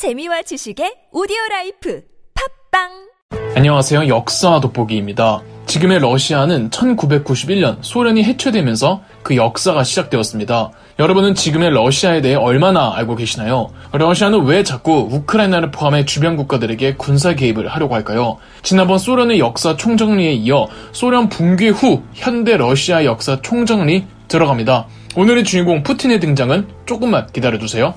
재미와 지식의 오디오 life 팟빵 안녕하세요. 역사 돋보기입니다. 지금의 러시아는 1991년 소련이 해체되면서 그 역사가 시작되었습니다. 여러분은 지금의 러시아에 대해 얼마나 알고 계시나요? 러시아는 왜 자꾸 우크라이나를 포함해 주변 국가들에게 군사 개입을 하려고 할까요? 지난번 소련의 역사 총정리에 이어 소련 붕괴 후 현대 러시아 역사 총정리 들어갑니다. 오늘의 주인공 푸틴의 등장은 조금만 기다려주세요.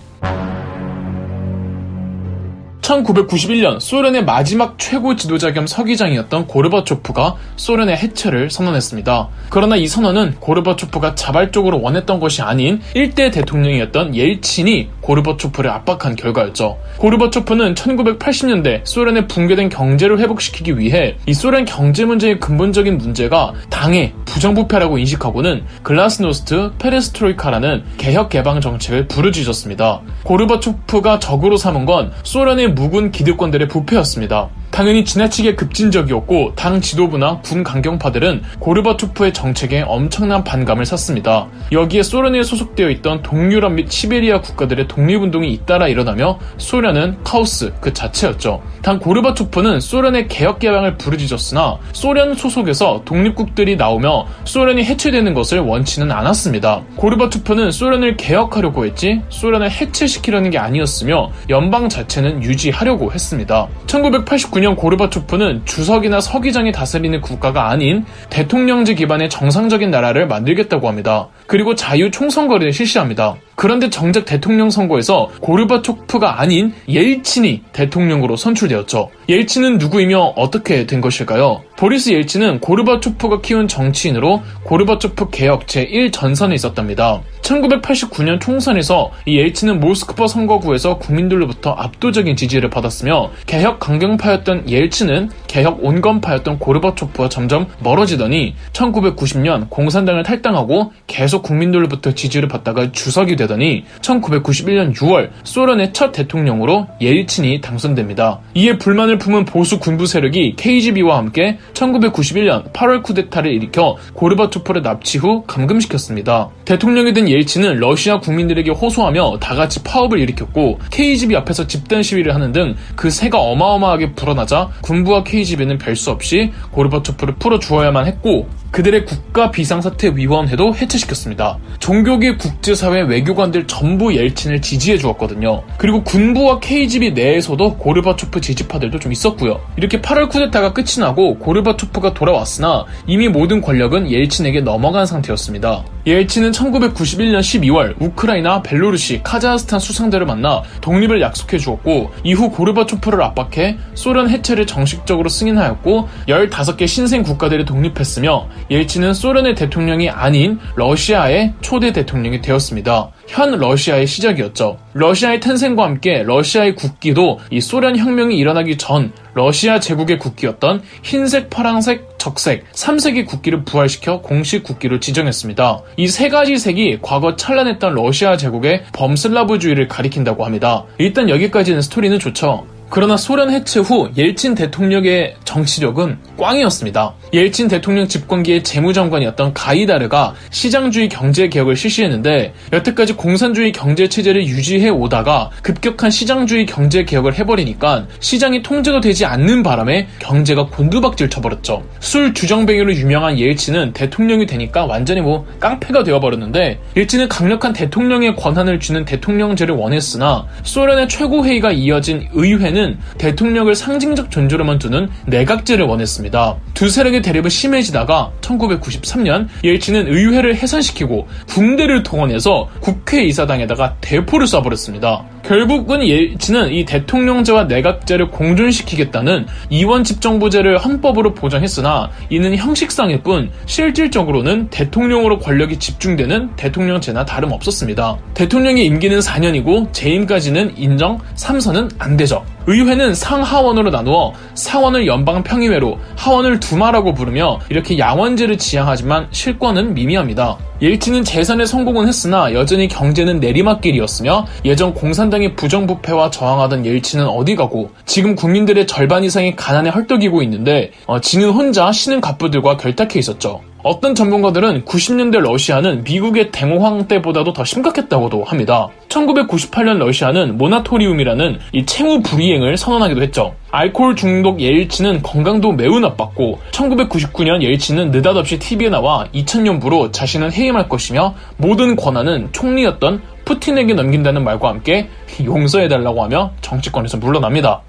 1991년 소련의 마지막 최고 지도자 겸 서기장이었던 고르바초프가 소련의 해체를 선언했습니다. 그러나 이 선언은 고르바초프가 자발적으로 원했던 것이 아닌 일대 대통령이었던 옐친이 고르바초프를 압박한 결과였죠. 고르바초프는 1980년대 소련의 붕괴된 경제를 회복시키기 위해 이 소련 경제 문제의 근본적인 문제가 당의 부정부패라고 인식하고는 글라스노스트 페레스트로이카라는 개혁 개방 정책을 부르짖었습니다. 고르바초프가 적으로 삼은 건 소련의 묵은 기득권들의 부패였습니다. 당연히 지나치게 급진적이었고 당 지도부나 군 강경파들은 고르바초프의 정책에 엄청난 반감을 샀습니다. 여기에 소련에 소속되어 있던 동유럽 및 시베리아 국가들의 독립운동이 잇따라 일어나며 소련은 카오스 그 자체였죠. 단 고르바초프는 소련의 개혁 개방을 부르짖었으나 소련 소속에서 독립국들이 나오며 소련이 해체되는 것을 원치는 않았습니다. 고르바초프는 소련을 개혁하려고 했지 소련을 해체시키려는 게 아니었으며 연방 자체는 유지하려고 했습니다. 1989년 2009년 고르바초프는 주석이나 서기장이 다스리는 국가가 아닌 대통령제 기반의 정상적인 나라를 만들겠다고 합니다. 그리고 자유 총선거를 실시합니다. 그런데 정작 대통령 선거에서 고르바초프가 아닌 옐친이 대통령으로 선출되었죠. 옐친은 누구이며 어떻게 된 것일까요? 보리스 옐친은 고르바초프가 키운 정치인으로 고르바초프 개혁 제1 전선에 있었답니다. 1989년 총선에서 이 옐친은 모스크바 선거구에서 국민들로부터 압도적인 지지를 받았으며 개혁 강경파였던 옐친은 개혁 온건파였던 고르바초프와 점점 멀어지더니 1990년 공산당을 탈당하고 계속 국민들로부터 지지를 받다가 주석이 되더니 1991년 6월 소련의 첫 대통령으로 옐친이 당선됩니다. 이에 불만을 품은 보수 군부 세력이 KGB와 함께 1991년 8월 쿠데타를 일으켜 고르바초프를 납치 후 감금시켰습니다. 대통령이 된 옐친은 러시아 국민들에게 호소하며 다 같이 파업을 일으켰고 KGB 앞에서 집단 시위를 하는 등 그 새가 어마어마하게 불어나자 군부와 KGB 는 별수 없이 고르바초프를 풀어주어야만 했고 그들의 국가 비상사태위원회도 해체시켰습니다. 종교계 국제사회 외교관들 전부 옐친을 지지해 주었거든요. 그리고 군부와 KGB 내에서도 고르바초프 지지파들도 좀 있었고요. 이렇게 8월 쿠데타가 끝이 나고 고르바초프가 돌아왔으나 이미 모든 권력은 옐친에게 넘어간 상태였습니다. 옐친은 1991년 12월 우크라이나, 벨로루시, 카자흐스탄 수상들을 만나 독립을 약속해 주었고 이후 고르바초프를 압박해 소련 해체를 정식적으로 승인하였고 15개 신생 국가들이 독립했으며 옐친은 소련의 대통령이 아닌 러시아의 초대 대통령이 되었습니다. 현 러시아의 시작이었죠. 러시아의 탄생과 함께 러시아의 국기도 이 소련 혁명이 일어나기 전 러시아 제국의 국기였던 흰색, 파란색, 적색, 3색의 국기를 부활시켜 공식 국기로 지정했습니다. 이 세 가지 색이 과거 찬란했던 러시아 제국의 범슬라브주의를 가리킨다고 합니다. 일단 여기까지는 스토리는 좋죠. 그러나 소련 해체 후 옐친 대통령의 정치력은 꽝이었습니다. 옐친 대통령 집권기의 재무장관이었던 가이다르가 시장주의 경제 개혁을 실시했는데 여태까지 공산주의 경제 체제를 유지해 오다가 급격한 시장주의 경제 개혁을 해버리니까 시장이 통제가 되지 않는 바람에 경제가 곤두박질 쳐버렸죠. 술 주정뱅이로 유명한 옐친은 대통령이 되니까 완전히 뭐 깡패가 되어버렸는데 옐친은 강력한 대통령의 권한을 주는 대통령제를 원했으나 소련의 최고회의가 이어진 의회는 대통령을 상징적 존재로만 두는 내각제를 원했습니다. 두 세력의 대립은 심해지다가 1993년 옐친은 의회를 해산시키고 군대를 동원해서 국회의사당에다가 대포를 쏴버렸습니다. 결국은 옐친은 이 대통령제와 내각제를 공존시키겠다는 이원 집정부제를 헌법으로 보장했으나 이는 형식상일 뿐 실질적으로는 대통령으로 권력이 집중되는 대통령제나 다름없었습니다. 대통령의 임기는 4년이고 재임까지는 인정, 3선은 안 되죠. 의회는 상하원으로 나누어 상원을 연방평의회로 하원을 두 마라고 부르며 이렇게 양원제를 지향하지만 실권은 미미합니다. 옐친은 재선에 성공은 했으나 여전히 경제는 내리막길이었으며 예전 공산당의 부정부패와 저항하던 옐친은 어디 가고 지금 국민들의 절반 이상이 가난에 헐떡이고 있는데 어, 지는 혼자 신흥 갑부들과 결탁해 있었죠. 어떤 전문가들은 90년대 러시아는 미국의 댕황 때보다도 더 심각했다고도 합니다. 1998년 러시아는 모나토리움이라는 이 채무 불이행을 선언하기도 했죠. 알코올 중독 예일치는 건강도 매우 나빴고 1999년 예일치는 느닷없이 TV에 나와 2000년부로 자신은 해임할 것이며 모든 권한은 총리였던 푸틴에게 넘긴다는 말과 함께 용서해달라고 하며 정치권에서 물러납니다.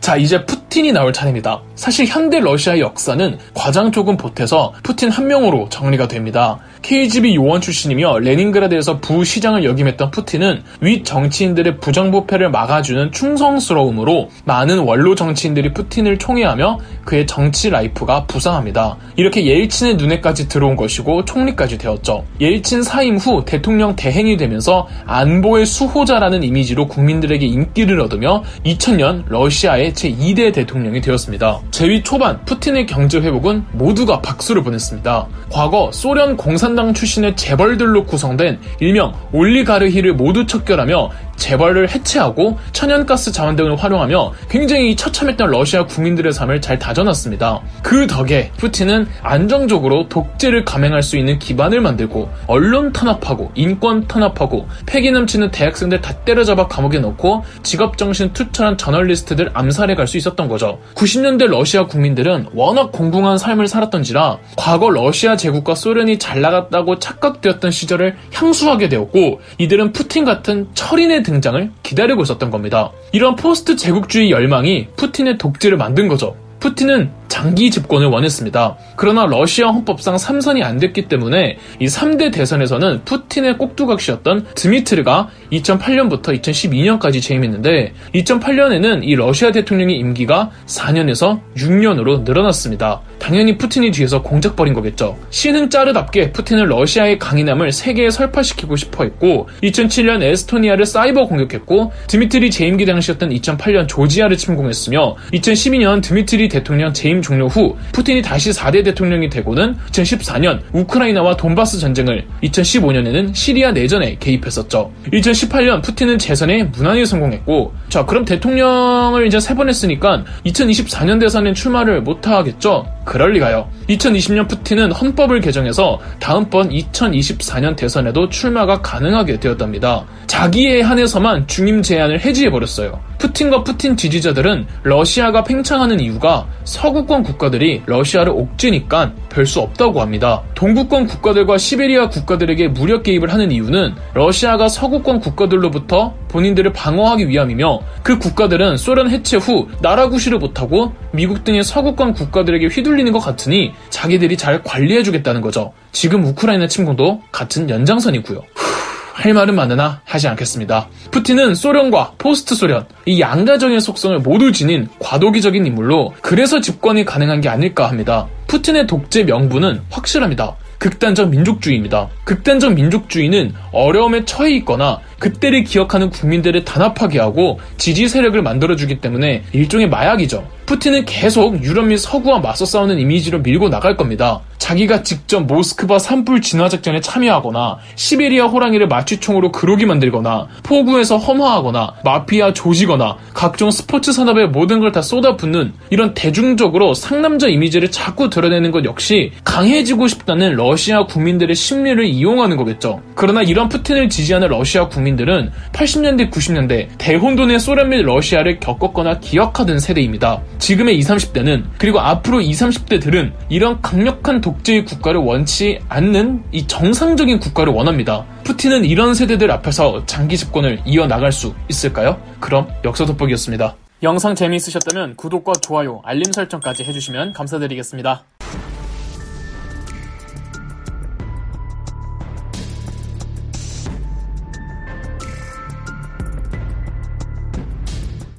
자, 이제 푸 틴이 나올 차례입니다. 사실 현대 러시아의 역사는 과장 조금 보태서 푸틴 한 명으로 정리가 됩니다. KGB 요원 출신이며 레닌그라드에서 부시장을 역임했던 푸틴은 윗 정치인들의 부정부패를 막아주는 충성스러움으로 많은 원로 정치인들이 푸틴을 총애하며 그의 정치 life가 부상합니다. 이렇게 옐친의 눈에까지 들어온 것이고 총리까지 되었죠. 옐친 사임 후 대통령 대행이 되면서 안보의 수호자라는 이미지로 국민들에게 인기를 얻으며 2000년 러시아의 제2대 대통령 이 되었습니다. 재위 초반 푸틴의 경제 회복은 모두가 박수를 보냈습니다. 과거 소련 공산당 출신의 재벌들로 구성된 일명 올리가르히를 모두 척결하며 재벌을 해체하고 천연가스 자원 등을 활용하며 굉장히 처참했던 러시아 국민들의 삶을 잘 다져놨습니다. 그 덕에 푸틴은 안정적으로 독재를 감행할 수 있는 기반을 만들고 언론 탄압하고 인권 탄압하고 패기 넘치는 대학생들 다 때려잡아 감옥에 넣고 직업정신 투철한 저널리스트들 암살해 갈 수 있었던 거죠. 90년대 러시아 국민들은 워낙 곤궁한 삶을 살았던지라 과거 러시아 제국과 소련이 잘 나갔다고 착각되었던 시절을 향수하게 되었고 이들은 푸틴 같은 철인의 등장을 기다리고 있었던 겁니다. 이런 post 제국주의 열망이 푸틴의 독재를 만든 거죠. 푸틴은 장기 집권을 원했습니다. 그러나 러시아 헌법상 3선이 안 됐기 때문에 이 3대 대선에서는 푸틴의 꼭두각시였던 드미트리가 2008년부터 2012년까지 재임했는데 2008년에는 이 러시아 대통령의 임기가 4년에서 6년으로 늘어났습니다. 당연히 푸틴이 뒤에서 공작 벌인 거겠죠. 신흥 짜르답게 푸틴은 러시아의 강인함을 세계에 설파시키고 싶어 했고 2007년 에스토니아를 사이버 공격했고 드미트리 재임기 당시였던 2008년 조지아를 침공했으며 2012년 드미트리 대통령 재임 종료 후 푸틴이 다시 4대 대통령이 되고는 2014년 우크라이나와 돈바스 전쟁을 2015년에는 시리아 내전에 개입했었죠. 2018년 푸틴은 재선에 무난히 성공했고 자 그럼 대통령을 이제 세 번 했으니까 2024년 대선엔 출마를 못하겠죠? 그럴 리가요. 2020년 푸틴은 헌법을 개정해서 다음번 2024년 대선에도 출마가 가능하게 되었답니다. 자기에 한해서만 중임 제한을 해지해버렸어요. 푸틴과 푸틴 지지자들은 러시아가 팽창하는 이유가 서구권 국가들이 러시아를 옥죄니까 별 수 없다고 합니다. 동구권 국가들과 시베리아 국가들에게 무력 개입을 하는 이유는 러시아가 서구권 국가들로부터 본인들을 방어하기 위함이며 그 국가들은 소련 해체 후 나라 구실을 못하고 미국 등의 서구권 국가들에게 휘둘리는 것 같으니 자기들이 잘 관리해주겠다는 거죠. 지금 우크라이나 침공도 같은 연장선이고요. 할 말은 많으나 하지 않겠습니다. 푸틴은 소련과 post 소련, 이 양가적인 속성을 모두 지닌 과도기적인 인물로 그래서 집권이 가능한 게 아닐까 합니다. 푸틴의 독재 명분은 확실합니다. 극단적 민족주의입니다. 극단적 민족주의는 어려움에 처해 있거나 그때를 기억하는 국민들을 단합하게 하고 지지 세력을 만들어주기 때문에 일종의 마약이죠. 푸틴은 계속 유럽 및 서구와 맞서 싸우는 이미지로 밀고 나갈 겁니다. 자기가 직접 모스크바 산불 진화 작전에 참여하거나 시베리아 호랑이를 마취총으로 그로기 만들거나 포구에서 험화하거나 마피아 조지거나 각종 스포츠 산업에 모든 걸 다 쏟아붓는 이런 대중적으로 상남자 이미지를 자꾸 드러내는 것 역시 강해지고 싶다는 러시아 국민들의 심리를 이용하는 거겠죠. 그러나 이런 푸틴을 지지하는 러시아 국 민들은 80년대 90년대 대혼돈의 소련 및 러시아를 겪었거나 기억하던 세대입니다. 지금의 20, 30대는 그리고 앞으로 20, 30대들은 이런 강력한 독재의 국가를 원치 않는 이 정상적인 국가를 원합니다. 푸틴은 이런 세대들 앞에서 장기 집권을 이어나갈 수 있을까요? 그럼 역사 돋보기였습니다. 영상 재미있으셨다면 구독과 좋아요, 알림 설정까지 해주시면 감사드리겠습니다.